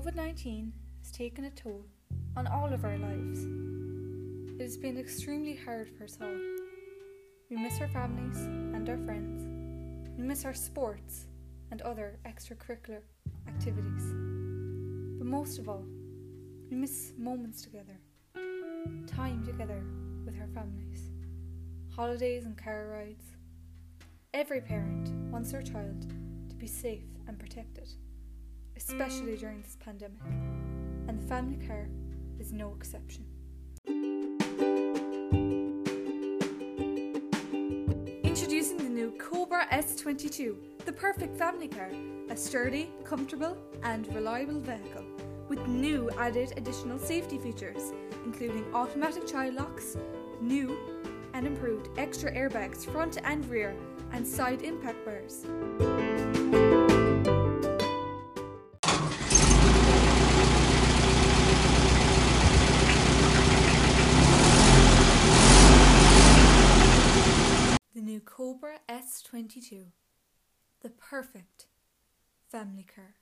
COVID 19 has taken a toll on all of our lives. It has been extremely hard for us all. We miss our families and our friends. We miss our sports and other extracurricular activities. But most of all, we miss moments together, time together with our families, holidays and car rides. Every parent wants their child to be safe and protected especially during this pandemic, and the family car is no exception. Introducing the new Cobra S22, the perfect family car, a sturdy, comfortable, and reliable vehicle with new added additional safety features, including automatic child locks, new and improved extra airbags front and rear, and side impact bars. Cobra S22, the perfect family car.